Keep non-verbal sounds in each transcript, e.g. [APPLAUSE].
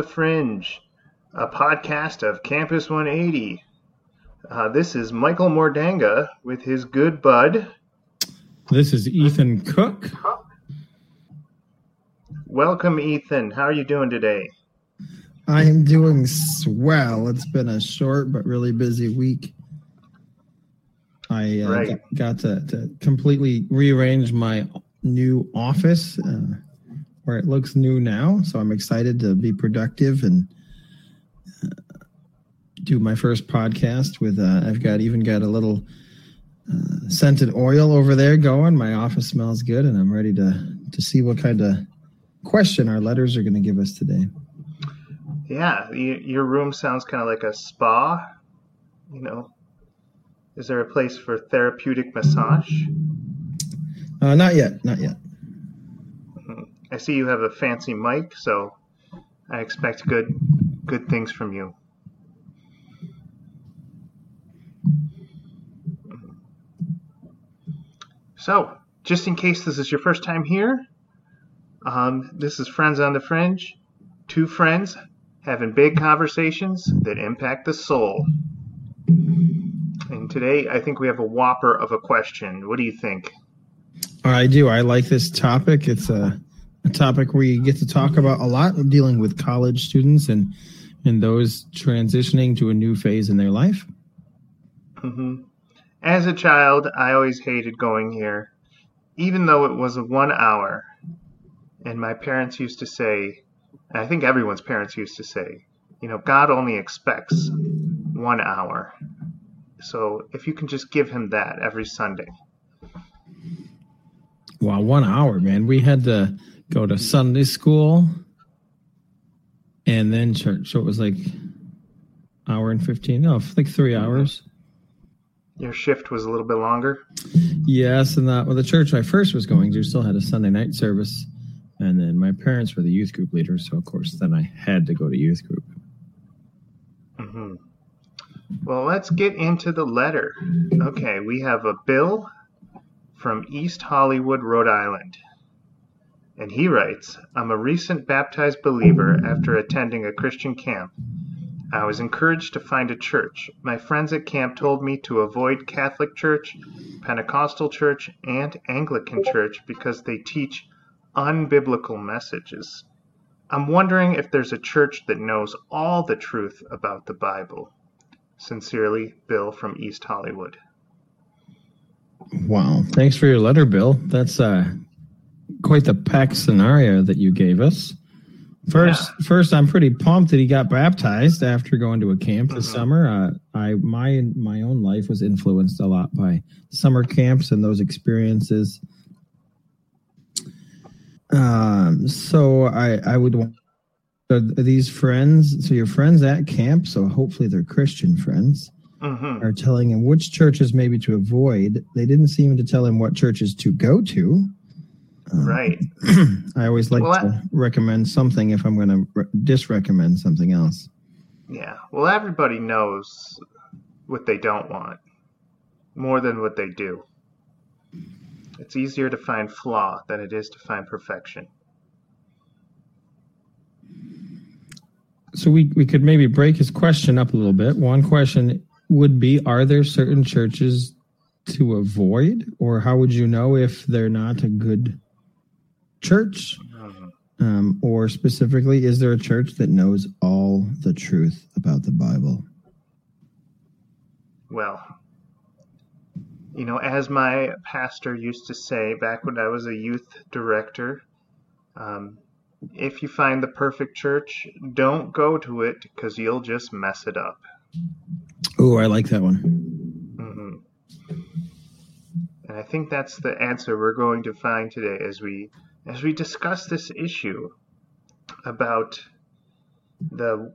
the Fringe, a podcast of Campus 180. Uh, this is Michael Mordanga with his good bud. This is Ethan Cook. Welcome, Ethan. How are you doing today? I am doing swell. It's been a short but really busy week. I uh, Right. got, got to, to completely rearrange my new office uh, where it looks new now. So I'm excited to be productive and uh, do my first podcast with. Uh, I've got even got a little uh, scented oil over there going. My office smells good, and I'm ready to to see what kind of question our letters are going to give us today. Yeah, y- your room sounds kind of like a spa. You know, is there a place for therapeutic massage? Uh, not yet, not yet. I see you have a fancy mic, so I expect good good things from you. So, just in case this is your first time here, um, this is Friends on the Fringe. Two friends having big conversations that impact the soul. And today, I think we have a whopper of a question. What do you think? I do. I like this topic. It's a, a topic we get to talk about a lot, dealing with college students and and those transitioning to a new phase in their life. hmm As a child, I always hated going here, even though it was a one hour. And my parents used to say, and I think everyone's parents used to say, you know, God only expects one hour. So if you can just give him that every Sunday. Wow, one hour, man. We had to go to Sunday school and then church. So it was like hour and fifteen. No, like three hours. Your shift was a little bit longer. Yes, and that well, the church I first was going to still had a Sunday night service, and then my parents were the youth group leaders, so of course then I had to go to youth group. Mm-hmm. Well, let's get into the letter. Okay, we have a bill from East Hollywood, Rhode Island. And he writes I'm a recent baptized believer after attending a Christian camp. I was encouraged to find a church. My friends at camp told me to avoid Catholic Church, Pentecostal Church, and Anglican Church because they teach unbiblical messages. I'm wondering if there's a church that knows all the truth about the Bible. Sincerely, Bill from East Hollywood. Wow, thanks for your letter, Bill. That's uh, quite the packed scenario that you gave us. First, first, I'm pretty pumped that he got baptized after going to a camp this Mhm. summer. Uh, I my my own life was influenced a lot by summer camps and those experiences. Um, so I I would want these friends. So your friends at camp. So hopefully they're Christian friends hmm are telling him which churches maybe to avoid. They didn't seem to tell him what churches to go to. Right. [CLEARS THROAT] I always like Well, I- to recommend something if I'm going to re- disrecommend something else. Yeah. Well, everybody knows what they don't want more than what they do. It's easier to find flaw than it is to find perfection. So we, we could maybe break his question up a little bit. One question would be Are there certain churches to avoid, or how would you know if they're not a good church? Um, or specifically, is there a church that knows all the truth about the Bible? Well, you know, as my pastor used to say back when I was a youth director, um, if you find the perfect church, don't go to it because you'll just mess it up. Oh, I like that one. hmm And I think that's the answer we're going to find today as we as we discuss this issue about the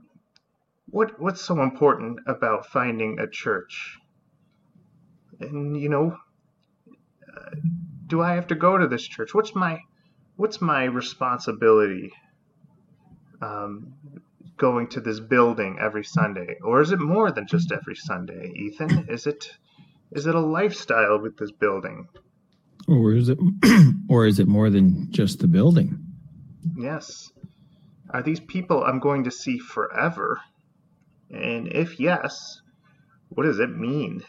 what what's so important about finding a church. And you know, uh, do I have to go to this church? What's my what's my responsibility um, going to this building every Sunday, or is it more than just every Sunday, Ethan? Is it is it a lifestyle with this building? Or is it [CLEARS THROAT] or is it more than just the building? Yes. are these people I'm going to see forever? And if yes, what does it mean?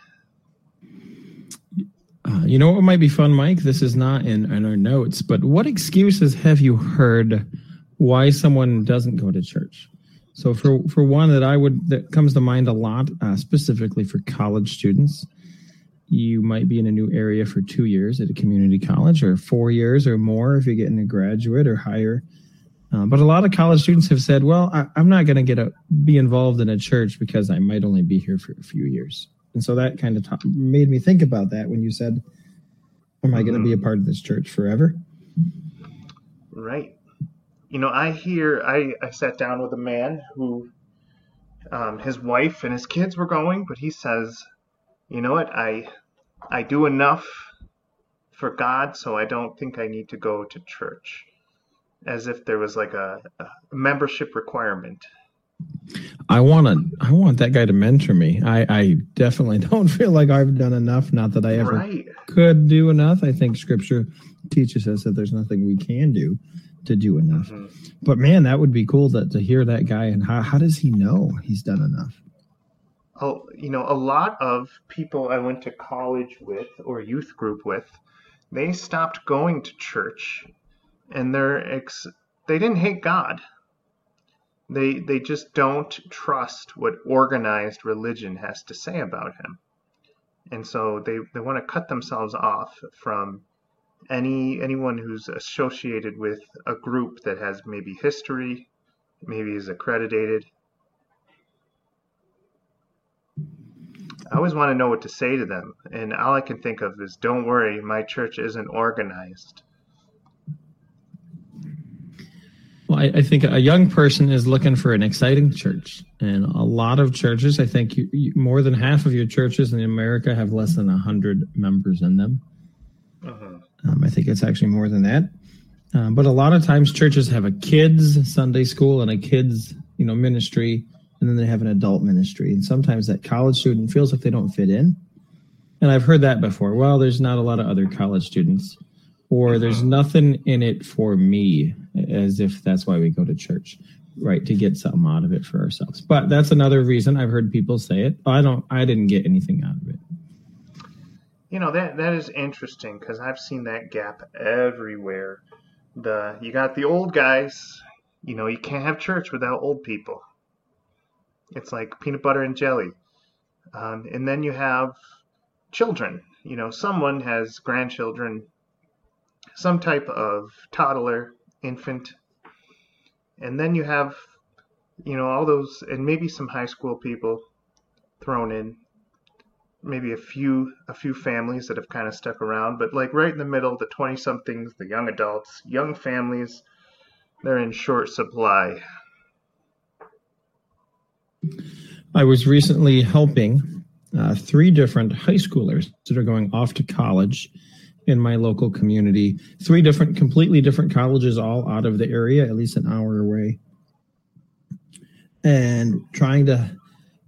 Uh, you know what might be fun, Mike? This is not in, in our notes, but what excuses have you heard why someone doesn't go to church? So for for one that I would that comes to mind a lot, uh, specifically for college students, you might be in a new area for two years at a community college, or four years or more if you're getting a graduate or higher. Uh, but a lot of college students have said, "Well, I, am not going to get a be involved in a church because I might only be here for a few years." And so that kind of t- made me think about that when you said, "Am I going to be a mm-hmm. part of this church forever?" Right. You know, I hear I I sat down with a man who um, his wife and his kids were going, but he says, "You know what? I I do enough for God, so I don't think I need to go to church." as if there was like a, a membership requirement. I want to. I want that guy to mentor me. I, I definitely [LAUGHS] don't feel like I've done enough. Not that I ever right. could do enough. I think Scripture teaches us that there's nothing we can do to do enough. Mm-hmm. But man, that would be cool to, to hear that guy. And how, how does he know he's done enough? You know, a lot of people I went to college with or youth group with, they stopped going to church and they're ex- they didn't hate God. They they just don't trust what organized religion has to say about him. And so they, they want to cut themselves off from any anyone who's associated with a group that has maybe history, maybe is accredited. I always want to know what to say to them, and all I can think of is, "Don't worry, my church isn't organized." Well, I, I, think a young person is looking for an exciting church, and a lot of churches, I think you, you, more than half of your churches in America have less than hundred members in them. Uh-huh. Um, I think it's actually more than that. Um, but a lot of times, churches have a kids Sunday school and a kids, you know, ministry, and then they have an adult ministry. And sometimes that college student feels like they don't fit in. And I've heard that before. Well, there's not a lot of other college students or there's nothing in it for me as if that's why we go to church right to get something out of it for ourselves but that's another reason i've heard people say it i don't i didn't get anything out of it you know that that is interesting because i've seen that gap everywhere the you got the old guys you know you can't have church without old people it's like peanut butter and jelly. Um, and then you have children. You know someone has grandchildren some type of toddler, infant, and then you have, you know, all those, and maybe some high school people thrown in, maybe a few a few families that have kind of stuck around, but like right in the middle, the 20 somethings, the young adults, young families, they're in short supply. I was recently helping uh, three different high schoolers that are going off to college in my local community. Three different, completely different colleges, all out of the area, at least an hour away. And trying to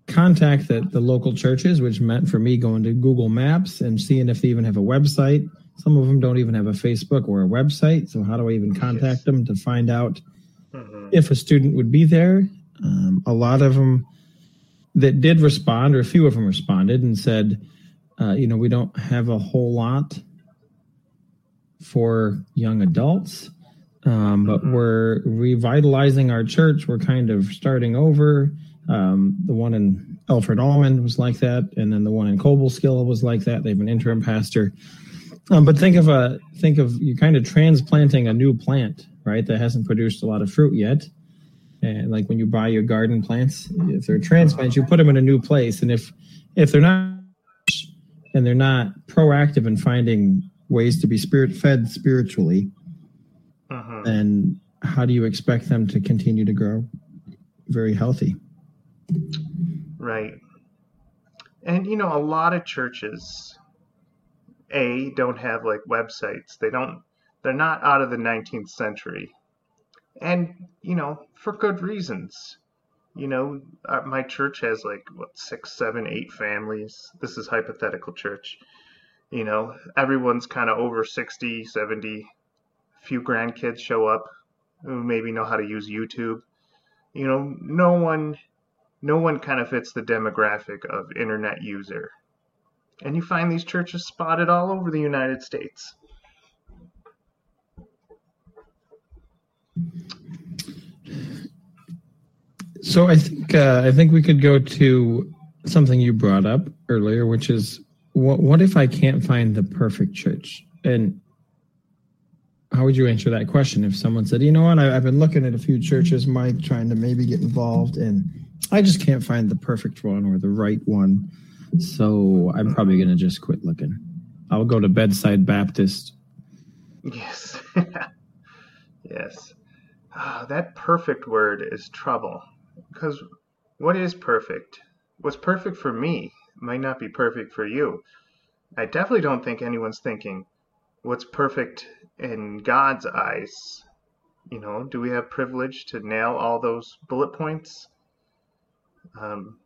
contact the, the local churches, which meant for me going to Google Maps and seeing if they even have a website. Some of them don't even have a Facebook or a website. So, how do I even contact yes. them to find out mm-hmm. if a student would be there? Um, a lot of them that did respond, or a few of them responded and said, uh, you know, we don't have a whole lot for young adults. Um, but mm-hmm. we're revitalizing our church. We're kind of starting over. Um, the one in Alfred Almond was like that, and then the one in Cobleskill was like that. They have an interim pastor. Um, but think of a think of you kind of transplanting a new plant, right? That hasn't produced a lot of fruit yet. And like when you buy your garden plants, if they're transplants, you put them in a new place. And if if they're not and they're not proactive in finding ways to be spirit fed spiritually, uh-huh. then how do you expect them to continue to grow very healthy? Right. And you know, a lot of churches a don't have like websites. They don't they're not out of the 19th century. And you know, for good reasons. You know, uh, my church has like what six, seven, eight families. This is hypothetical church you know, everyone's kind of over 60, 70, few grandkids show up, who maybe know how to use YouTube. You know, no one no one kind of fits the demographic of internet user. And you find these churches spotted all over the United States. So I think uh, I think we could go to something you brought up earlier, which is what what if I can't find the perfect church? And how would you answer that question if someone said, you know what, I, have been looking at a few churches, Mike, trying to maybe get involved, and I just can't find the perfect one or the right one. So I'm probably going to just quit looking. I'll go to Bedside Baptist. Yes. [LAUGHS] yes. Ah, that perfect word is trouble. Because what is perfect? What's perfect for me might not be perfect for you. I definitely don't think anyone's thinking what's perfect in God's eyes. You know, do we have privilege to nail all those bullet points? Um,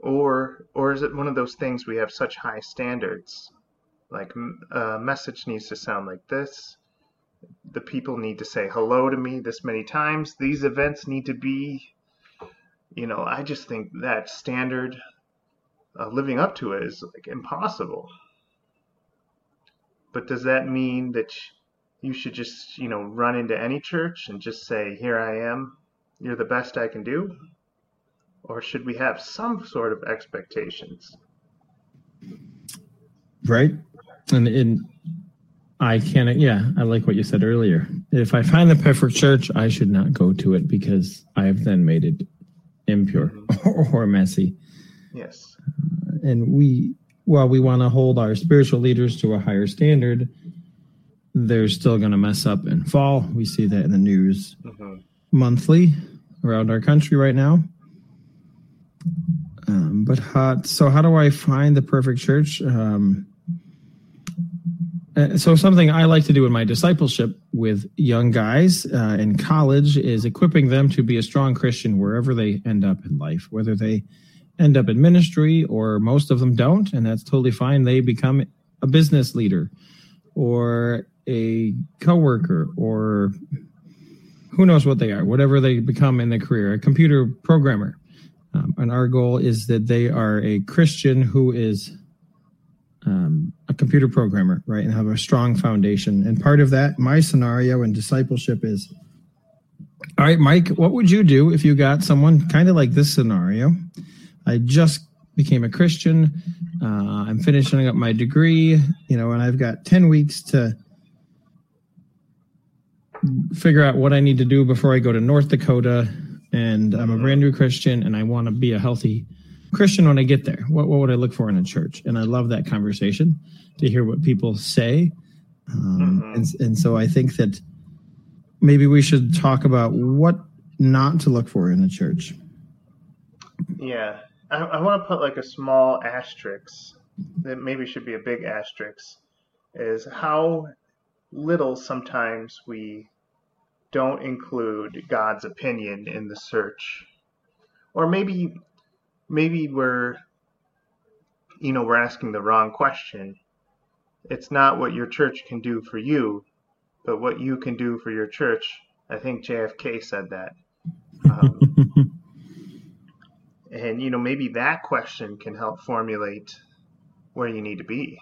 or or is it one of those things we have such high standards? Like a message needs to sound like this. The people need to say hello to me this many times. These events need to be, you know, I just think that standard uh, living up to it is like impossible. But does that mean that you should just, you know, run into any church and just say, "Here I am. You're the best I can do"? Or should we have some sort of expectations? Right. And in I can't yeah, I like what you said earlier. If I find the perfect church, I should not go to it because I have then made it impure mm-hmm. [LAUGHS] or messy. Yes. and we while we want to hold our spiritual leaders to a higher standard, they're still going to mess up and fall. We see that in the news mm-hmm. monthly around our country right now. Um, but how, so how do I find the perfect church? Um, uh, so something I like to do in my discipleship with young guys uh, in college is equipping them to be a strong Christian wherever they end up in life, whether they end up in ministry or most of them don't, and that's totally fine. They become a business leader or a coworker or who knows what they are, whatever they become in their career, a computer programmer. Um, and our goal is that they are a Christian who is um, computer programmer, right, and have a strong foundation. And part of that, my scenario and discipleship is all right, Mike, what would you do if you got someone kind of like this scenario? I just became a Christian. Uh, I'm finishing up my degree, you know, and I've got 10 weeks to figure out what I need to do before I go to North Dakota and I'm a brand new Christian and I want to be a healthy Christian when I get there. What, what would I look for in a church? And I love that conversation to hear what people say. Um, mm-hmm. and, and so I think that maybe we should talk about what not to look for in a church. Yeah. I, I want to put like a small asterisk that maybe should be a big asterisk is how little sometimes we don't include God's opinion in the search. Or maybe maybe we're you know, we're asking the wrong question. It's not what your church can do for you, but what you can do for your church. I think JFK said that. Um, [LAUGHS] and you know, maybe that question can help formulate where you need to be.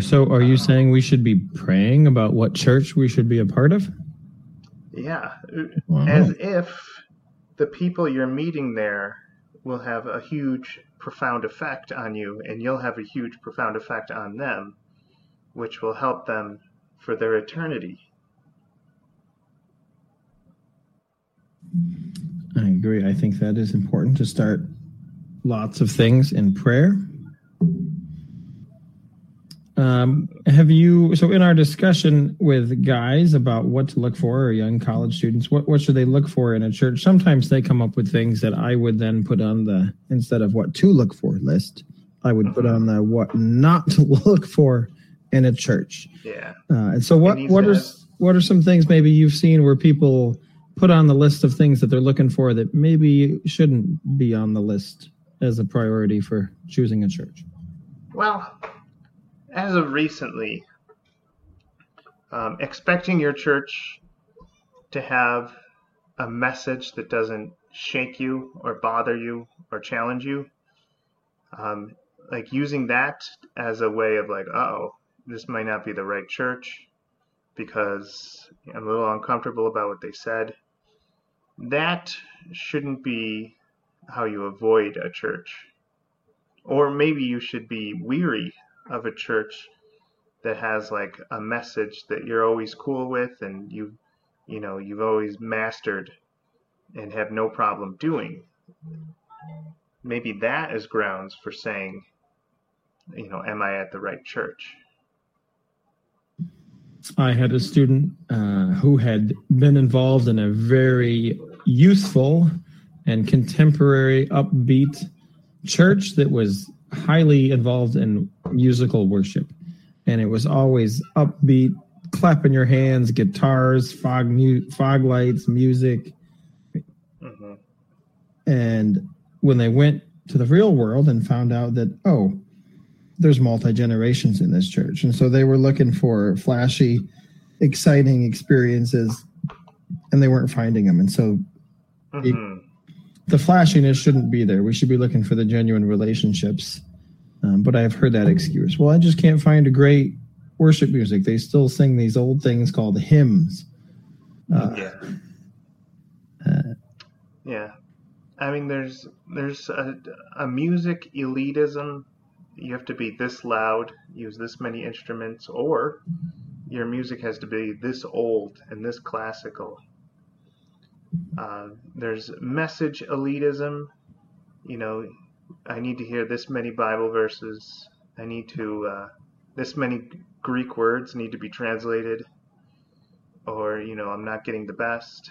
So, are you saying we should be praying about what church we should be a part of? Yeah, wow. as if the people you're meeting there will have a huge, profound effect on you, and you'll have a huge, profound effect on them, which will help them for their eternity. I agree. I think that is important to start lots of things in prayer um, have you so in our discussion with guys about what to look for or young college students, what what should they look for in a church? Sometimes they come up with things that I would then put on the instead of what to look for list, I would put on the what not to [LAUGHS] look for in a church. Yeah. Uh, and so what what are what are some things maybe you've seen where people put on the list of things that they're looking for that maybe shouldn't be on the list as a priority for choosing a church? Well, as of recently, um, expecting your church to have a message that doesn't shake you or bother you or challenge you. Um, like using that as a way of like, oh, this might not be the right church because I'm a little uncomfortable about what they said. That shouldn't be how you avoid a church. Or maybe you should be weary of a church that has like a message that you're always cool with and you you know you've always mastered and have no problem doing maybe that is grounds for saying you know am i at the right church? I had a student uh, who had been involved in a very youthful and contemporary upbeat church that was highly involved in musical worship and it was always upbeat, clapping your hands, guitars, fog mu- fog lights, music. Mm-hmm. And when they went to the real world and found out that oh, there's multi generations in this church, and so they were looking for flashy, exciting experiences, and they weren't finding them, and so. Mm-hmm. It, the flashiness shouldn't be there. We should be looking for the genuine relationships um, but I've heard that excuse. Well, I just can't find a great worship music. They still sing these old things called hymns. Uh, yeah. Uh, yeah. I mean, there's there's a, a music elitism. You have to be this loud, use this many instruments, or your music has to be this old and this classical. Uh, there's message elitism. You know, I need to hear this many Bible verses. I need to, uh, this many Greek words need to be translated. Or, you know, I'm not getting the best.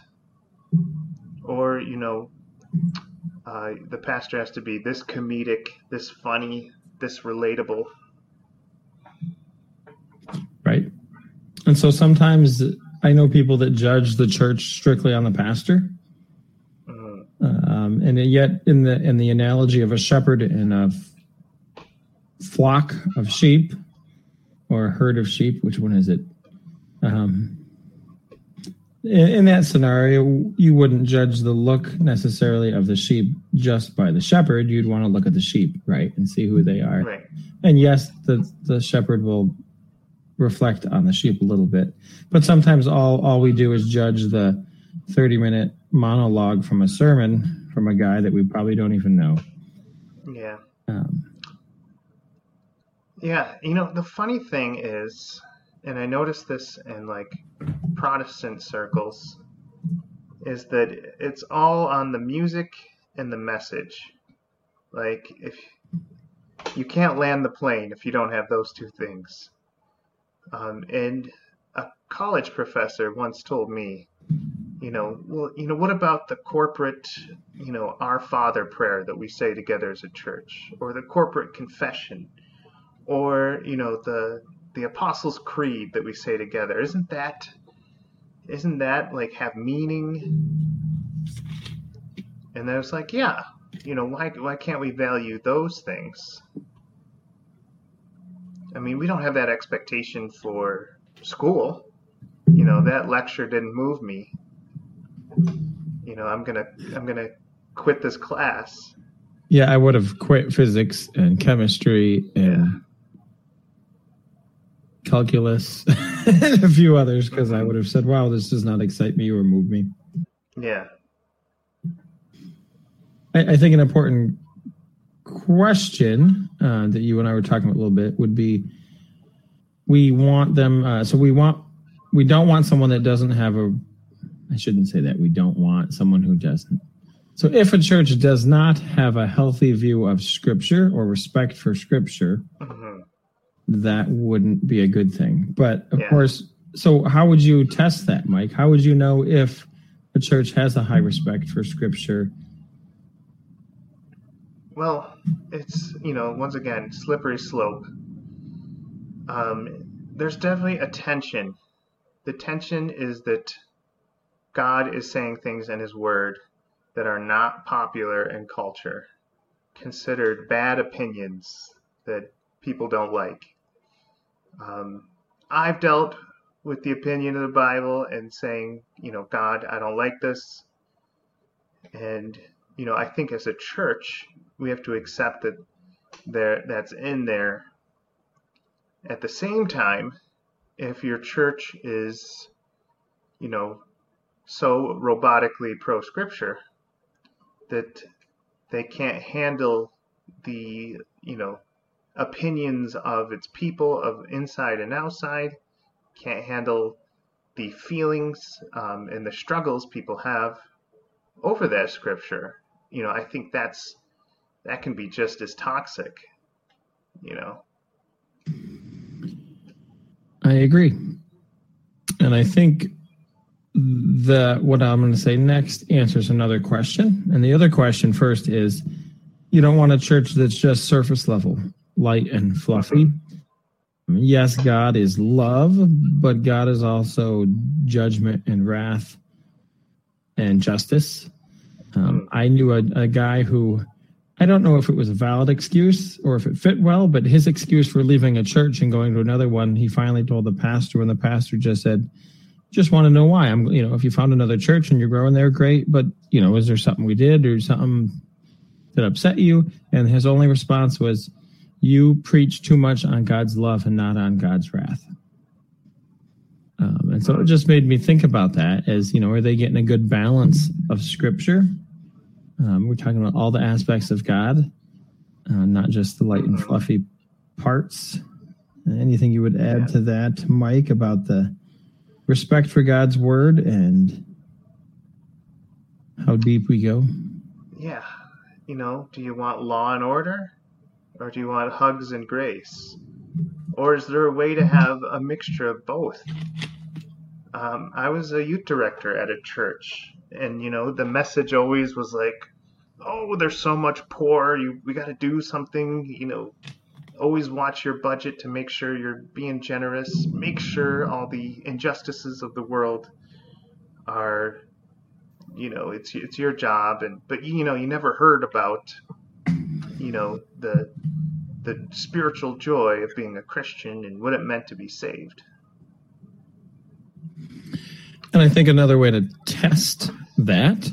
Or, you know, uh, the pastor has to be this comedic, this funny, this relatable. Right. And so sometimes I know people that judge the church strictly on the pastor um, and yet, in the in the analogy of a shepherd and a flock of sheep, or a herd of sheep, which one is it? Um, in, in that scenario, you wouldn't judge the look necessarily of the sheep just by the shepherd. You'd want to look at the sheep, right, and see who they are. Right. And yes, the the shepherd will reflect on the sheep a little bit, but sometimes all all we do is judge the 30 minute monologue from a sermon from a guy that we probably don't even know. Yeah. Um, yeah, you know, the funny thing is, and I noticed this in like Protestant circles, is that it's all on the music and the message. Like, if you can't land the plane if you don't have those two things. Um, and a college professor once told me you know, well, you know, what about the corporate, you know, Our Father prayer that we say together as a church, or the corporate confession, or you know, the the Apostles' Creed that we say together? Isn't that, isn't that like have meaning? And I was like, yeah, you know, why why can't we value those things? I mean, we don't have that expectation for school. You know, that lecture didn't move me you know, I'm gonna I'm gonna quit this class. Yeah, I would have quit physics and chemistry and yeah. calculus [LAUGHS] and a few others because mm-hmm. I would have said, "Wow, this does not excite me or move me." Yeah. I, I think an important question uh, that you and I were talking about a little bit would be: we want them. Uh, so we want we don't want someone that doesn't have a I shouldn't say that. We don't want someone who doesn't. So if a church does not have a healthy view of Scripture or respect for Scripture, mm-hmm. that wouldn't be a good thing. But of yeah. course, so how would you test that, Mike? How would you know if a church has a high respect for Scripture? Well, it's you know once again slippery slope. Um, there's definitely a tension. The tension is that God is saying things in His Word that are not popular in culture, considered bad opinions that people don't like. Um, I've dealt with the opinion of the Bible and saying, you know, God, I don't like this. And, you know, I think as a church, we have to accept that there that's in there. At the same time, if your church is, you know, so robotically pro scripture that they can't handle the, you know, opinions of its people of inside and outside, can't handle the feelings um, and the struggles people have over that scripture. You know, I think that's that can be just as toxic. You know. I agree, and I think the what I'm going to say next answers another question, and the other question first is, you don't want a church that's just surface level light and fluffy. Yes, God is love, but God is also judgment and wrath and justice. Um, I knew a, a guy who I don't know if it was a valid excuse or if it fit well, but his excuse for leaving a church and going to another one, he finally told the pastor, and the pastor just said, "Just want to know why." I'm, you know, if you found another church and you're growing there, great. But you know, is there something we did or something that upset you? And his only response was, you preach too much on God's love and not on God's wrath. Um, and so it just made me think about that as, you know, are they getting a good balance of scripture? Um, we're talking about all the aspects of God, uh, not just the light and fluffy parts. Anything you would add to that, Mike, about the respect for God's word and how deep we go? Yeah. You know, do you want law and order? Or do you want hugs and grace? Or is there a way to have a mixture of both? Um, I was a youth director at a church, and you know the message always was like, "Oh, there's so much poor. You we got to do something." You know, always watch your budget to make sure you're being generous. Make sure all the injustices of the world are, you know, it's it's your job. And but you know, you never heard about, you know, the the spiritual joy of being a Christian and what it meant to be saved. And I think another way to test that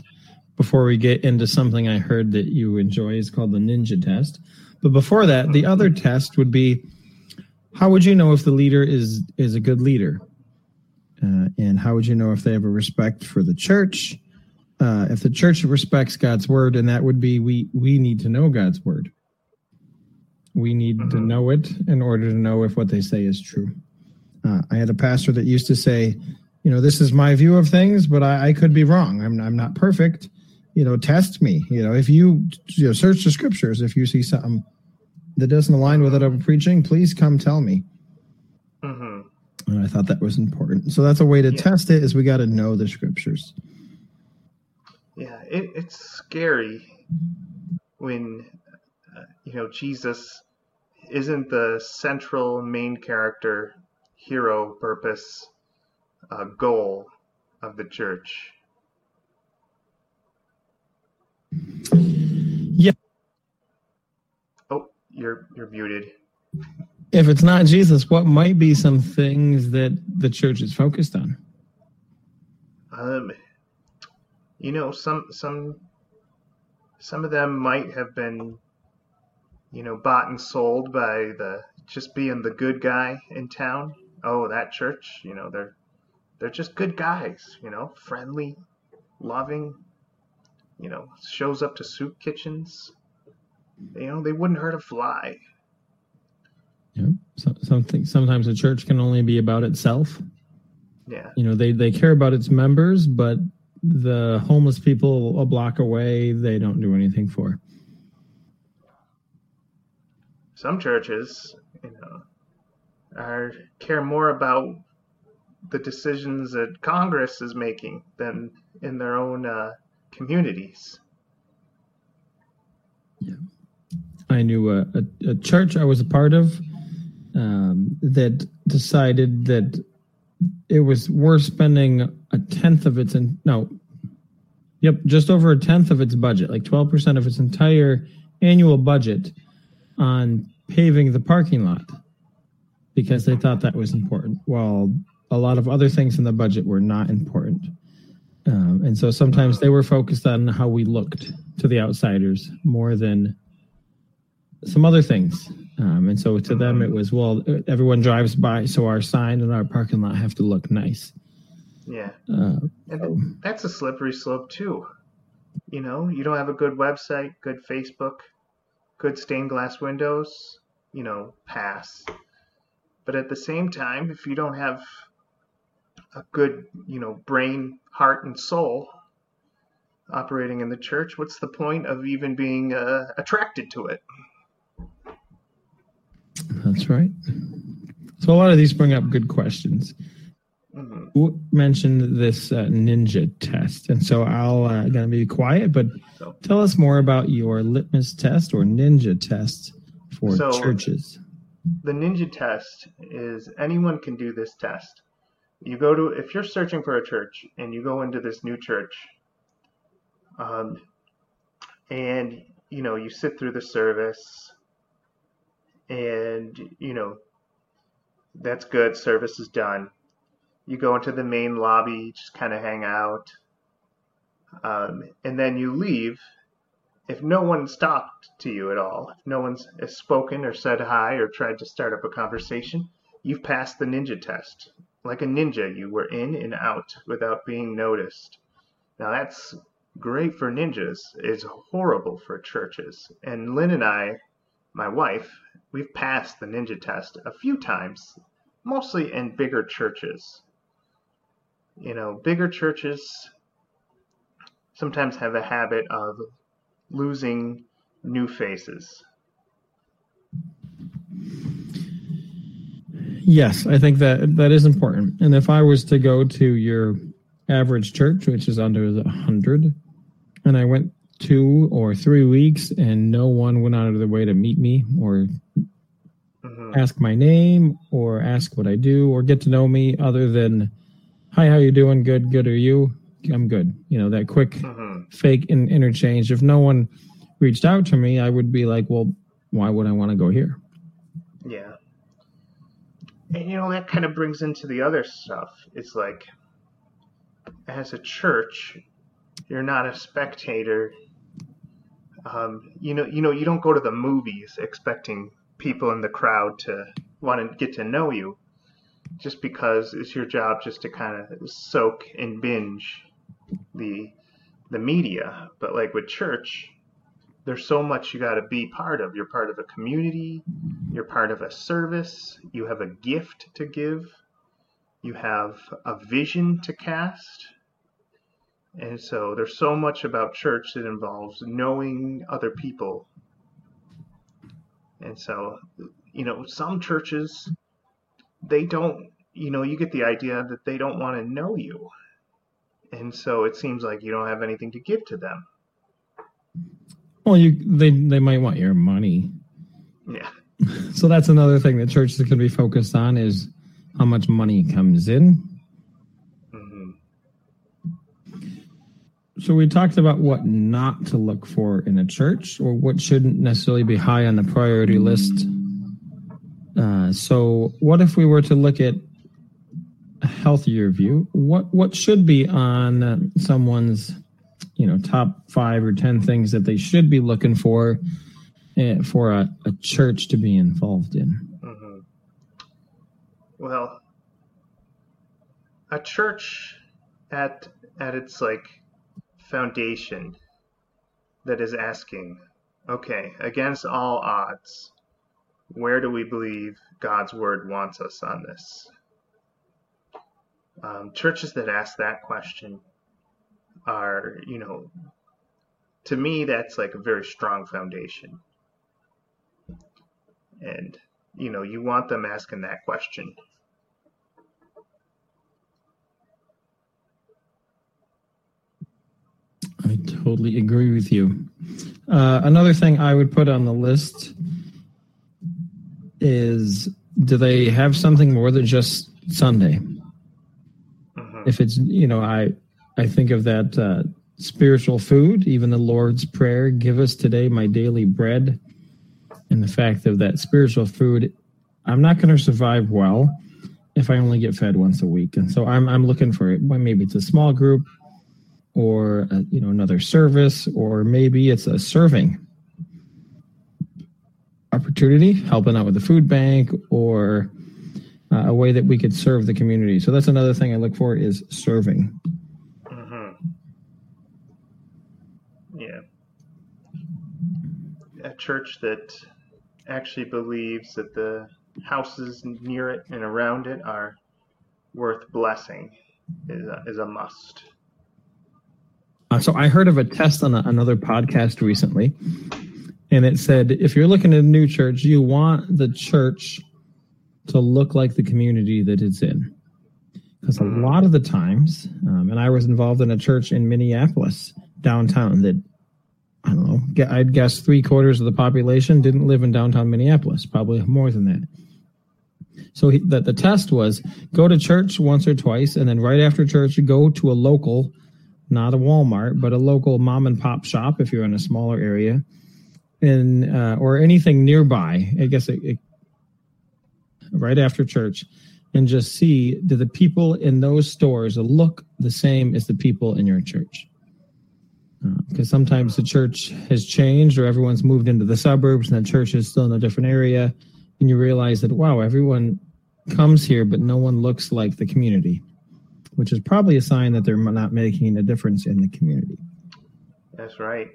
before we get into something I heard that you enjoy is called the ninja test. But before that, the other test would be how would you know if the leader is is a good leader? Uh, and how would you know if they have a respect for the church? Uh, if the church respects God's word, and that would be we we need to know God's word. We need mm-hmm. to know it in order to know if what they say is true. Uh, I had a pastor that used to say, you know, this is my view of things, but I, I could be wrong. I'm, I'm not perfect. You know, test me. You know, if you, you know, search the scriptures, if you see something that doesn't align with what I'm preaching, please come tell me. Mm-hmm. And I thought that was important. So that's a way to yeah. test it is we got to know the scriptures. Yeah, it, it's scary when, uh, you know, Jesus isn't the central main character, hero, purpose, uh, goal of the church. Yeah. Oh, you're you're muted. If it's not Jesus, what might be some things that the church is focused on? Um, you know, some some some of them might have been you know, bought and sold by the just being the good guy in town. Oh, that church, you know, they're they're just good guys, you know, friendly, loving, you know, shows up to soup kitchens. You know, they wouldn't hurt a fly. Yeah. So, something sometimes a church can only be about itself. Yeah. You know, they they care about its members, but the homeless people a block away, they don't do anything for some churches, you know, are care more about the decisions that Congress is making than in their own uh, communities. Yeah, I knew a, a, a, church I was a part of um, that decided that it was worth spending a tenth of its no, yep, just over a tenth of its budget, like twelve percent of its entire annual budget on paving the parking lot because they thought that was important. Well, a lot of other things in the budget were not important. Um, and so sometimes they were focused on how we looked to the outsiders more than some other things. Um, and so to them, it was, well, everyone drives by, so our sign and our parking lot have to look nice. Yeah. Uh, and that's a slippery slope, too. You know, you don't have a good website, good Facebook, good stained glass windows, you know, pass. But at the same time, if you don't have a good, you know, brain, heart, and soul operating in the church, what's the point of even being uh, attracted to it? That's right. So a lot of these bring up good questions. Mm-hmm. You mentioned this uh, ninja test, and so I'll uh, gonna be quiet, but so, tell us more about your litmus test or ninja test for so churches. The ninja test is anyone can do this test. You go to if you're searching for a church and you go into this new church, um, and you know you sit through the service and you know that's good service is done. You go into the main lobby just kind of hang out um, and then you leave. If no one stopped to you at all if no one's spoken or said hi or tried to start up a conversation you've passed the ninja test like a ninja you were in and out without being noticed now that's great for ninjas it's horrible for churches and lynn and i my wife we've passed the ninja test a few times, mostly in bigger churches. You know, bigger churches sometimes have a habit of losing new faces. Yes, I think that that is important. And if I was to go to your average church, which is under the 100, and I went two or three weeks and no one went out of their way to meet me or mm-hmm. ask my name or ask what I do or get to know me other than hi how you doing good good are you I'm good you know that quick mm-hmm. fake in, interchange if no one reached out to me I would be like well why would I want to go here and you know that kind of brings into the other stuff it's like as a church you're not a spectator um, you know, you know, you don't go to the movies expecting people in the crowd to want to get to know you, just because it's your job just to kind of soak and binge the the media. But like with church, there's so much you got to be part of. You're part of a community. You're part of a service. You have a gift to give. You have a vision to cast. And so there's so much about church that involves knowing other people. And so, you know, some churches, they don't, you know, you get the idea that they don't want to know you. And so it seems like you don't have anything to give to them. Well, you they they might want your money. Yeah. [LAUGHS] So that's another thing that churches can be focused on is how much money comes in So we talked about what not to look for in a church, or what shouldn't necessarily be high on the priority list. Uh, so, what if we were to look at a healthier view? What what should be on someone's, you know, top five or ten things that they should be looking for uh, for a, a, church to be involved in? Mm-hmm. Well, a church at at its like foundation that is asking, okay, against all odds, where do we believe God's word wants us on this? Um, churches that ask that question are, you know, to me, that's like a very strong foundation. And, you know, you want them asking that question I totally agree with you. Uh, another thing I would put on the list is do they have something more than just Sunday? Uh-huh. If it's, you know, I I think of that uh, spiritual food, even the Lord's Prayer, give us today my daily bread. And the fact of that spiritual food, I'm not going to survive well if I only get fed once a week. And so I'm I'm looking for it. Well, maybe it's a small group, or a, you know another service, or maybe it's a serving opportunity, helping out with the food bank, or uh, a way that we could serve the community. So that's another thing I look for is serving. hmm Yeah. A church that actually believes that the houses near it and around it are worth blessing is a, is a must. Uh, so I heard of a test on a, another podcast recently, and it said if you're looking at a new church, you want the church to look like the community that it's in. Because a lot of the times, um, and I was involved in a church in Minneapolis downtown that I don't know, I'd guess three quarters of the population didn't live in downtown Minneapolis, probably more than that. So he, the, the test was go to church once or twice, and then right after church, go to a local, not a Walmart, but a local mom and pop shop if you're in a smaller area, and uh, or anything nearby. I guess it, it, right after church, and just see do the people in those stores look the same as the people in your church because sometimes the church has changed or everyone's moved into the suburbs and the church is still in a different area and you realize that wow everyone comes here but no one looks like the community which is probably a sign that they're not making a difference in the community That's right.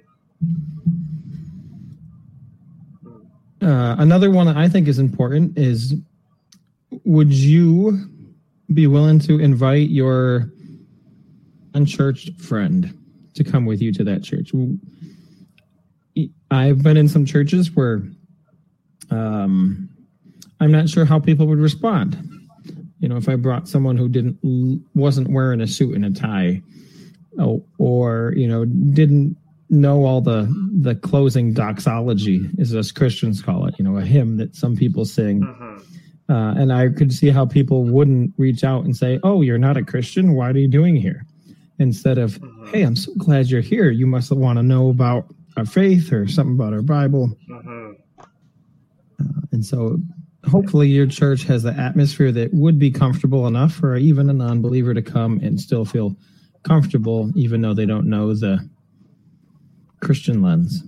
uh, another one that i think is important is would you be willing to invite your unchurched friend to come with you to that church. I've been in some churches where um, I'm not sure how people would respond. You know, if I brought someone who didn't wasn't wearing a suit and a tie, oh, or you know didn't know all the the closing doxology, as us Christians call it. You know, a hymn that some people sing. hmm Uh, and I could see how people wouldn't reach out and say, "Oh, you're not a Christian. Why are you doing here?" Instead of, Mhm. "Hey, I'm so glad you're here. You must want to know about our faith or something about our Bible." hmm And so, hopefully, your church has the atmosphere that would be comfortable enough for even a non-believer to come and still feel comfortable, even though they don't know the Christian lens.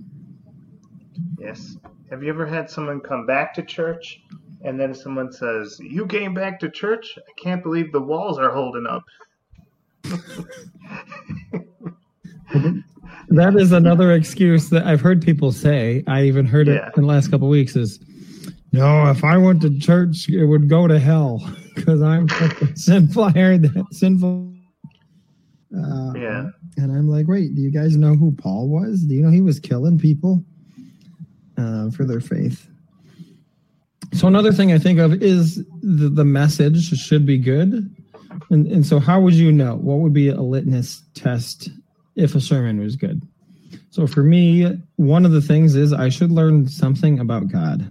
Yes. Have you ever had someone come back to church and then someone says, You came back to church? I can't believe the walls are holding up. [LAUGHS] That is another excuse that I've heard people say. I even heard Yeah. it in the last couple of weeks. Is no, if I went to church, it would go to hell [LAUGHS] because I'm sinful. I heard that sinful. Uh, Yeah. and I'm like, wait, do you guys know who Paul was? Do you know he was killing people uh, for their faith? So another thing I think of is the, the message should be good. And, and so how would you know? What would be a litmus test if a sermon was good? So for me, one of the things is I should learn something about God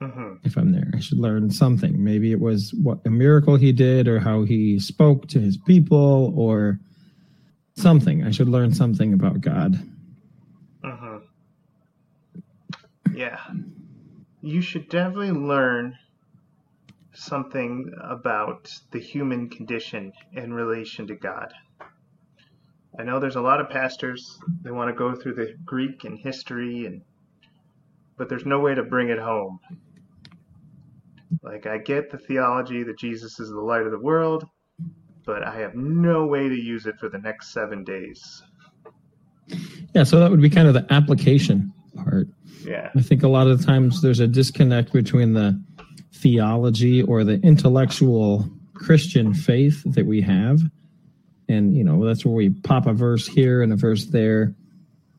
hmm if I'm there. I should learn something. Maybe it was what a miracle he did or how he spoke to his people or something. I should learn something about God. hmm Yeah. You should definitely learn something about the human condition in relation to God. I know there's a lot of pastors they want to go through the Greek and history and but there's no way to bring it home. Like I get the theology that Jesus is the light of the world, but I have no way to use it for the next 7 days. Yeah, so that would be kind of the application part. Yeah. I think a lot of the times there's a disconnect between the theology or the intellectual Christian faith that we have. And, you know, that's where we pop a verse here and a verse there.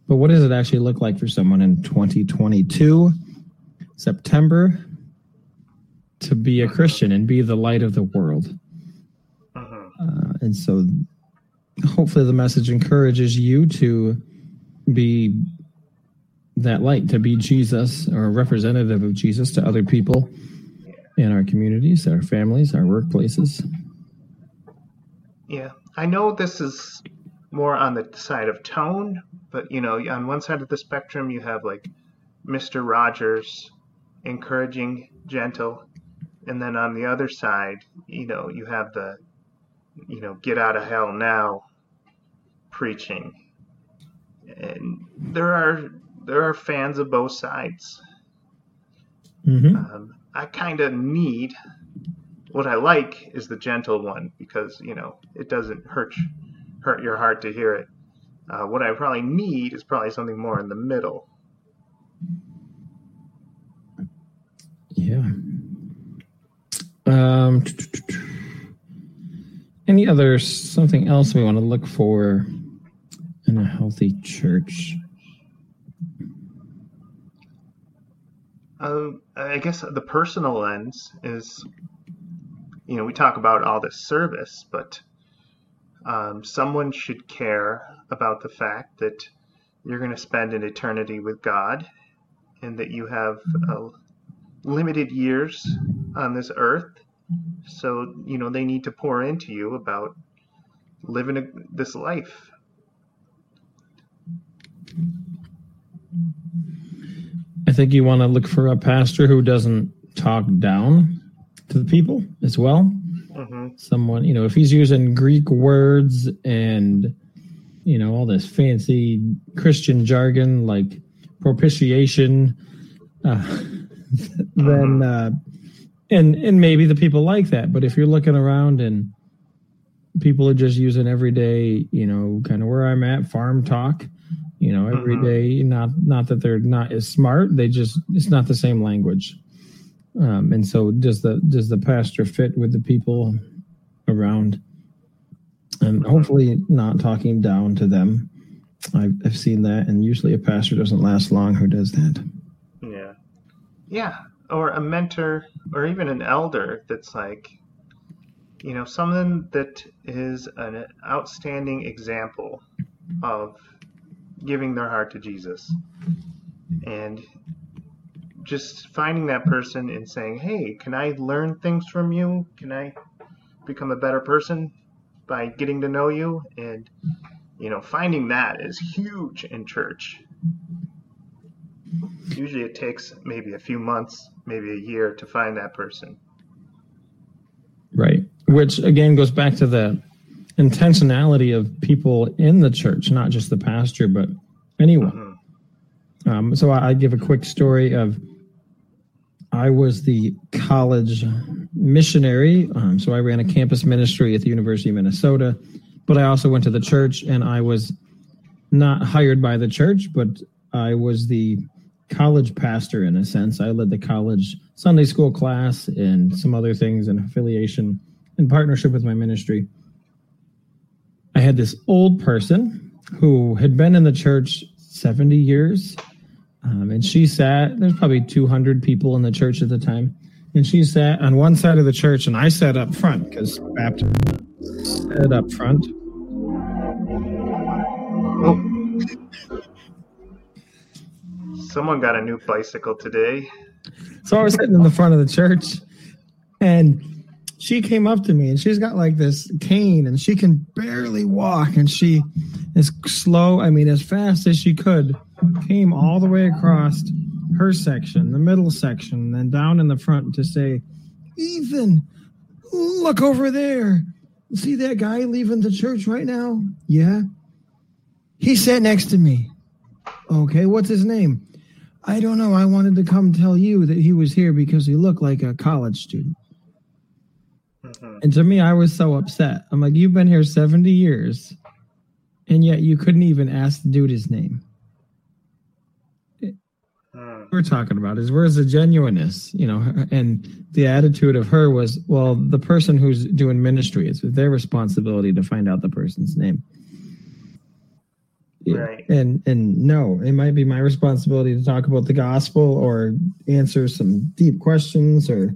But what does it actually look like for someone in 2022, September, to be a Christian and be the light of the world? hmm Uh, and so hopefully the message encourages you to be that light, to be Jesus or a representative of Jesus to other people in our communities, our families, our workplaces. Yeah, I know this is more on the side of tone, but you know, on one side of the spectrum, you have like Mr. Rogers, encouraging, gentle, and then on the other side, you know, you have the, you know, get out of hell now preaching. And there are there are fans of both sides. Mm-hmm. Um, I kind of need what I like is the gentle one because you know it doesn't hurt hurt your heart to hear it. Uh, what I probably need is probably something more in the middle. Yeah. Um, any other something else we want to look for in a healthy church? Uh, I guess the personal lens is, you know, we talk about all this service, but um, someone should care about the fact that you're going to spend an eternity with God and that you have uh, limited years on this earth. So, you know, they need to pour into you about living a, this life. I think you want to look for a pastor who doesn't talk down to the people as well. hmm Someone, you know, if he's using Greek words and, you know, all this fancy Christian jargon like propitiation, uh, [LAUGHS] then, uh, and and maybe the people like that. But if you're looking around and people are just using everyday, you know, kind of where I'm at, farm talk, you know, every Mhm. day. Not not that they're not as smart. They just it's not the same language. Um, and so does the does the pastor fit with the people around? And hopefully not talking down to them. I've, I've seen that, and usually a pastor doesn't last long who does that. Yeah. Yeah. Or a mentor or even an elder that's like, you know, someone that is an outstanding example of giving their heart to Jesus. And just finding that person and saying, hey, can I learn things from you? Can I become a better person by getting to know you? And, you know, finding that is huge in church. Usually it takes maybe a few months, maybe a year to find that person. Right. Which again goes back to the intentionality of people in the church, not just the pastor, but anyone. Mhm. Um, so I, I give a quick story of I was the college missionary. Um, so I ran a campus ministry at the University of Minnesota, but I also went to the church and I was not hired by the church, but I was the college pastor in a sense. I led the college Sunday school class and some other things in affiliation in partnership with my ministry. I had this old person who had been in the church 70 years. Um, and she sat, there's probably 200 people in the church at the time. And she sat on one side of the church, and I sat up front because Baptist sat up front. Oh. Someone got a new bicycle today. So I was sitting in the front of the church, and she came up to me, and she's got like this cane, and she can barely walk, and she is slow. I mean, as fast as she could, came all the way across her section, the middle section, then down in the front to say, "Ethan, look over there. See that guy leaving the church right now? Yeah, he sat next to me. Okay, what's his name? I don't know. I wanted to come tell you that he was here because he looked like a college student. Mhm. And to me, I was so upset. I'm like, you've been here 70 years, and yet you couldn't even ask the dude his name. Hmm. We're talking about is where's the genuineness, you know? And the attitude of her was, well, the person who's doing ministry, it's their responsibility to find out the person's name. Right. And and no, it might be my responsibility to talk about the gospel or answer some deep questions or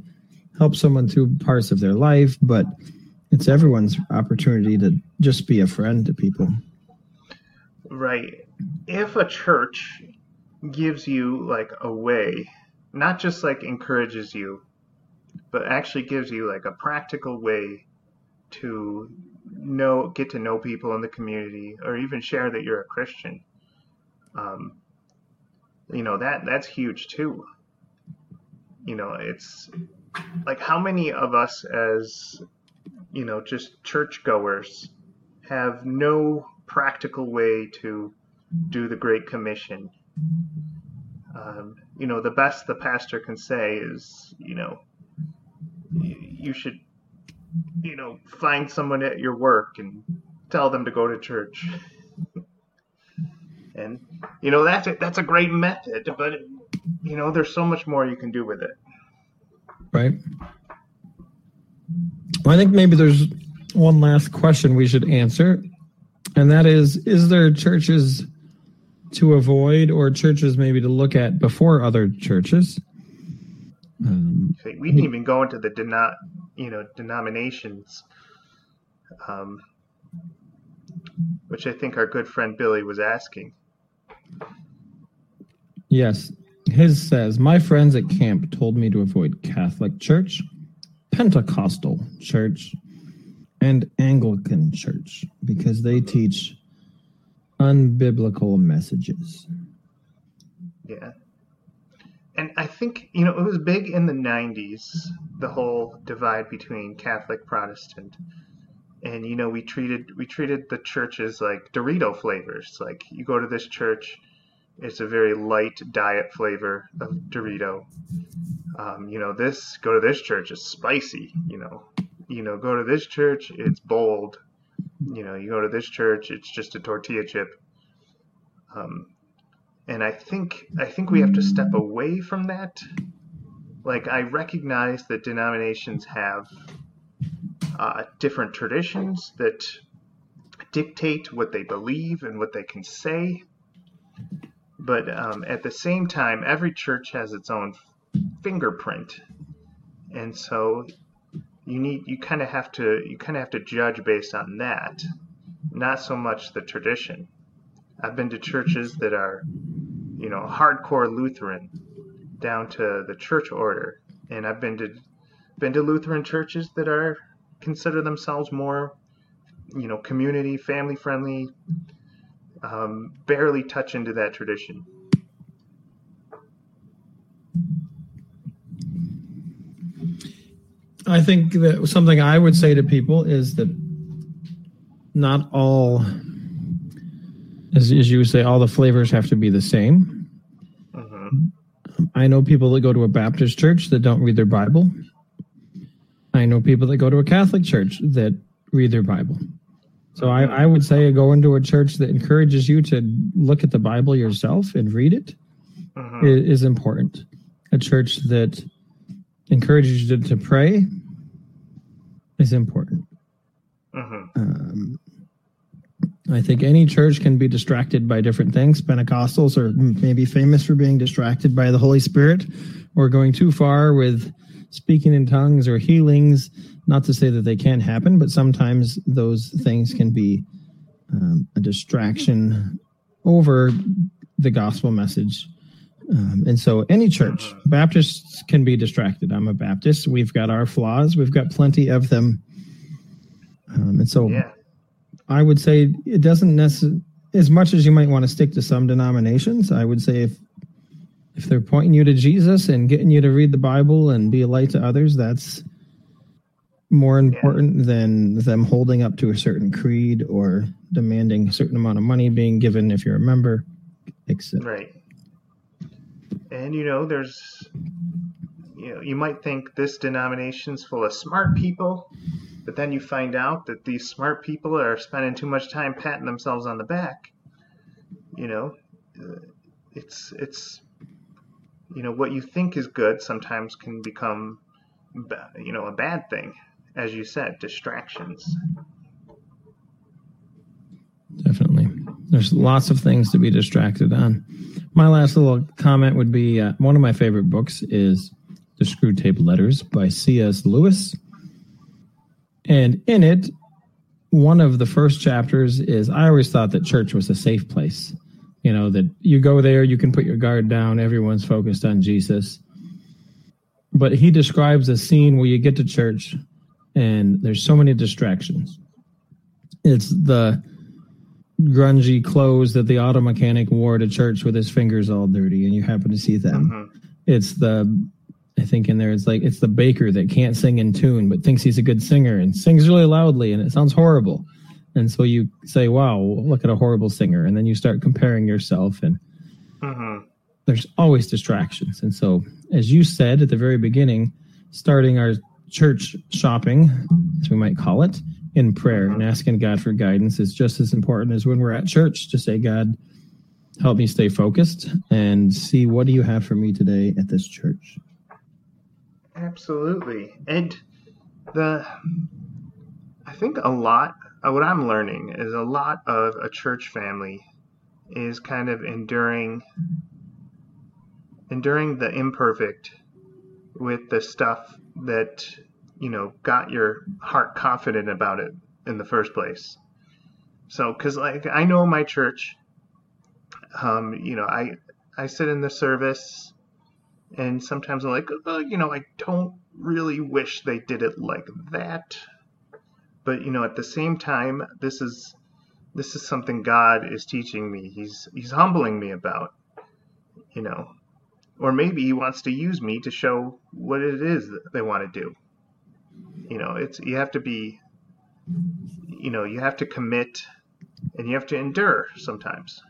help someone through parts of their life, but it's everyone's opportunity to just be a friend to people. Right. If a church gives you like a way, not just like encourages you, but actually gives you like a practical way to know, get to know people in the community, or even share that you're a Christian, um, you know that that's huge too. you know, it's like how many of us as you know, just churchgoers have no practical way to do the Great Commission. Um, you know, the best the pastor can say is, you know, you should, you know, find someone at your work and tell them to go to church. [LAUGHS] and you know that's a, that's a great method, but you know there's so much more you can do with it. Right. Well, I think maybe there's one last question we should answer, and that is: Is there churches to avoid, or churches maybe to look at before other churches? Um, we didn't even go into the deno- you know denominations, um, which I think our good friend Billy was asking. Yes, his says my friends at camp told me to avoid Catholic Church, Pentecostal Church, and Anglican Church because they teach unbiblical messages. Yeah. And I think, you know, it was big in the 90s, the whole divide between Catholic Protestant. And you know, we treated we treated the churches like Dorito flavors. Like you go to this church, it's a very light diet flavor of Dorito. Um, you know, this go to this church is spicy. You know, you know, go to this church, it's bold. You know, you go to this church, it's just a tortilla chip. Um, and I think I think we have to step away from that. Like I recognize that denominations have uh, different traditions that dictate what they believe and what they can say. But um, at the same time, every church has its own fingerprint, and so you need you kind of have to you kind of have to judge based on that, not so much the tradition. I've been to churches that are, you know, hardcore Lutheran, down to the church order, and I've been to been to Lutheran churches that are consider themselves more, you know, community, family friendly, um, barely touch into that tradition. I think that something I would say to people is that not all, as, as you say, all the flavors have to be the same. Mm-hmm. I know people that go to a Baptist church that don't read their Bible. I know people that go to a Catholic church that read their Bible. So I, I would say go into a church that encourages you to look at the Bible yourself and read it uh-huh. is, important. A church that encourages you to, to pray is important. Uh-huh. Um, I think any church can be distracted by different things. Pentecostals are maybe famous for being distracted by the Holy Spirit or going too far with speaking in tongues or healings not to say that they can't happen, but sometimes those things can be um, a distraction over the gospel message. Um, and so, any church, Baptists can be distracted. I'm a Baptist. We've got our flaws, we've got plenty of them. Um, and so, yeah. I would say it doesn't necessarily, as much as you might want to stick to some denominations, I would say if if they're pointing you to Jesus and getting you to read the Bible and be a light to others, that's more important yeah. than them holding up to a certain creed or demanding a certain amount of money being given if you're a member, etc. Right. And you know, there's you know, you might think this denomination's full of smart people, but then you find out that these smart people are spending too much time patting themselves on the back. You know, uh, it's it's you know what you think is good sometimes can become you know a bad thing as you said, distractions. Definitely. There's lots of things to be distracted on. My last little comment would be uh, one of my favorite books is The Screwtape Letters by C.S. Lewis. And in it, one of the first chapters is I always thought that church was a safe place. You know, that you go there, you can put your guard down, everyone's focused on Jesus. But he describes a scene where you get to church and there's so many distractions. It's the grungy clothes that the auto mechanic wore to church with his fingers all dirty, and you happen to see them. Mm-hmm. It's the I think in there it's like it's the baker that can't sing in tune but thinks he's a good singer and sings really loudly and it sounds horrible. And so you say, "Wow, look at a horrible singer," and then you start comparing yourself, and Mm-hmm. there's always distractions. And so, as you said at the very beginning, starting our church shopping, as we might call it, in prayer and asking God for guidance is just as important as when we're at church to say, God, help me stay focused and see what do you have for me today at this church. Absolutely. And the I think a lot uh, what I'm learning is a lot of a church family is kind of enduring enduring the imperfect with the stuff that you know got your heart confident about it in the first place. So cuz like I know my church um you know I I sit in the service and sometimes I'm like, oh, you know, I don't really wish they did it like that. But you know, at the same time, this is this is something God is teaching me. He's he's humbling me about, you know, or maybe He wants to use me to show what it is that they want to do. You know, it's you have to be, you know, you have to commit, and you have to endure sometimes.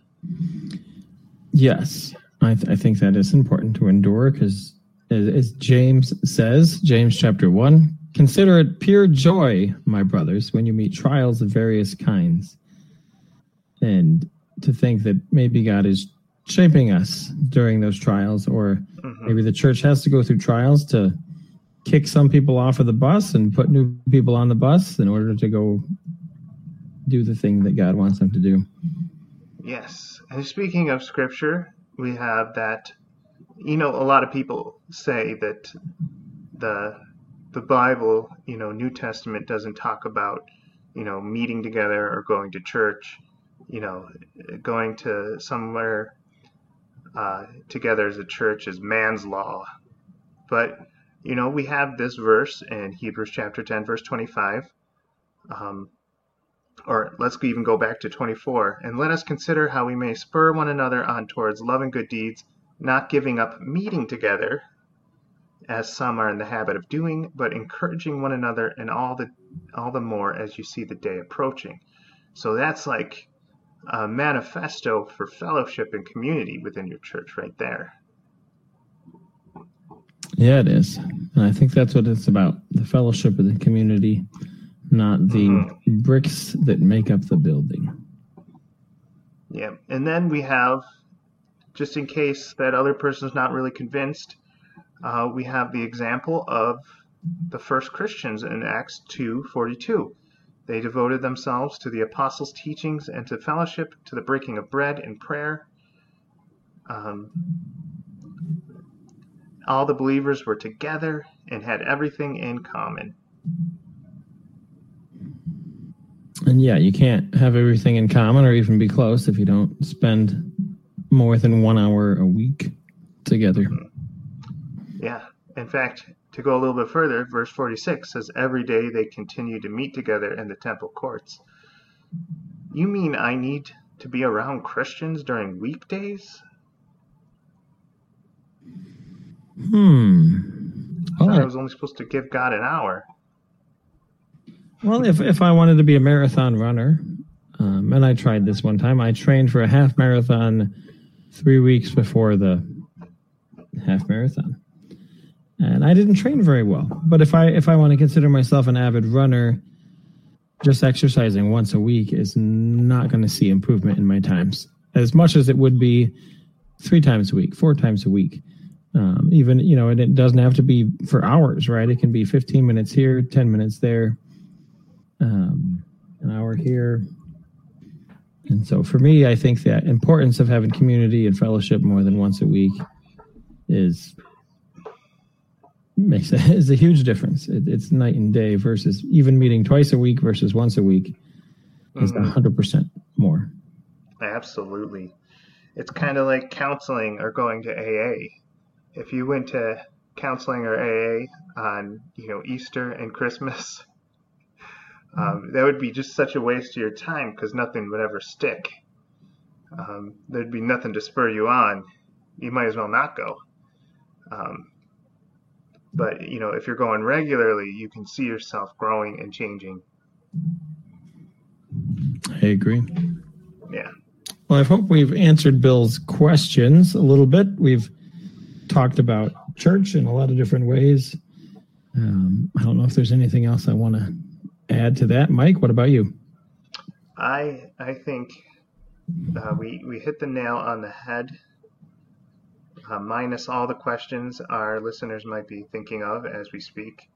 Yes, I, th- I think that is important to endure because, as, as James says, James chapter 1, consider it pure joy, my brothers, when you meet trials of various kinds. And to think that maybe God is shaping us during those trials, or Mhm. maybe the church has to go through trials to kick some people off of the bus and put new people on the bus in order to go do the thing that God wants them to do. Yes. And speaking of scripture, we have that you know, a lot of people say that the the Bible, you know, New Testament doesn't talk about, you know, meeting together or going to church, you know, going to somewhere uh, together as a church is man's law. But, you know, we have this verse in Hebrews chapter 10, verse 25. Um, or let's even go back to 24. And let us consider how we may spur one another on towards love and good deeds, not giving up meeting together, as some are in the habit of doing, but encouraging one another, and all the all the more as you see the day approaching. So that's like a manifesto for fellowship and community within your church, right there. Yeah, it is. And I think that's what it's about the fellowship of the community, not the Mhm. bricks that make up the building. Yeah, and then we have, just in case that other person's not really convinced, uh, we have the example of the first Christians in Acts 2:42. They devoted themselves to the apostles' teachings and to fellowship, to the breaking of bread and prayer. Um, all the believers were together and had everything in common. And yeah, you can't have everything in common or even be close if you don't spend more than one hour a week together. Yeah. In fact, to go a little bit further, verse 46 says, Every day they continue to meet together in the temple courts. You mean I need to be around Christians during weekdays? Hmm. I thought I was only supposed to give God an hour. well, if if I wanted to be a marathon runner, um, and I tried this one time, I trained for a half marathon three weeks before the half marathon, and I didn't train very well. But if I if I want to consider myself an avid runner, just exercising once a week is not going to see improvement in my times as much as it would be three times a week, four times a week. Um, even you know, and it doesn't have to be for hours, right? It can be 15 minutes here, 10 minutes there, um, an hour here. And so, for me, I think that importance of having community and fellowship more than once a week is makes a, [LAUGHS] is a huge difference. It, it's night and day versus even meeting twice a week versus once a week is a Mhm. hundred percent more. Absolutely. It's kind of like counseling or going to AA. If you went to counseling or AA on, you know, Easter and Christmas, [LAUGHS] um, that would be just such a waste of your time because nothing would ever stick. Um, there'd be nothing to spur you on. You might as well not go. Um, But you know, if you're going regularly, you can see yourself growing and changing. I agree. Yeah. Well, I hope we've answered Bill's questions a little bit. We've talked about church in a lot of different ways. Um, I don't know if there's anything else I want to add to that. Mike, what about you? I I think uh, we we hit the nail on the head. Uh, minus all the questions our listeners might be thinking of as we speak.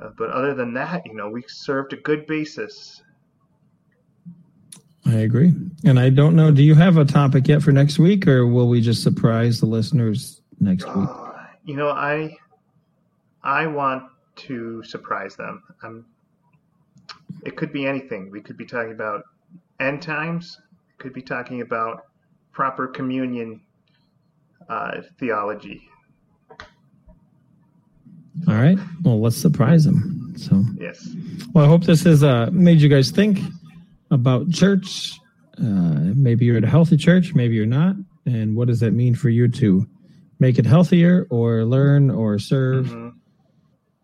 Uh, but other than that, you know, we served a good basis. I agree. And I don't know, do you have a topic yet for next week or will we just surprise the listeners next week? Uh, you know, I I want to surprise them. I'm, it could be anything. We could be talking about end times. Could be talking about proper communion uh, theology. All right. Well, let's surprise them. So, Yes. well, I hope this has uh, made you guys think about church. Uh, maybe you're at a healthy church, maybe you're not. And what does that mean for you to make it healthier or learn or serve? Mhm.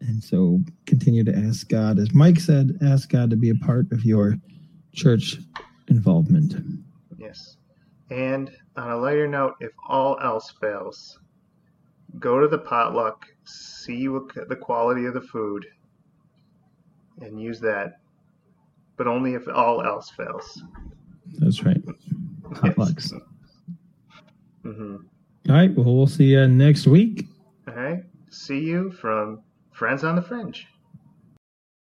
And so continue to ask God, as Mike said, ask God to be a part of your church involvement. Yes. And on a lighter note, if all else fails, go to the potluck, see what the quality of the food, and use that. But only if all else fails. That's right. Potlucks. hmm All right. Well, we'll see you next week. All right. See you from Friends on the Fringe.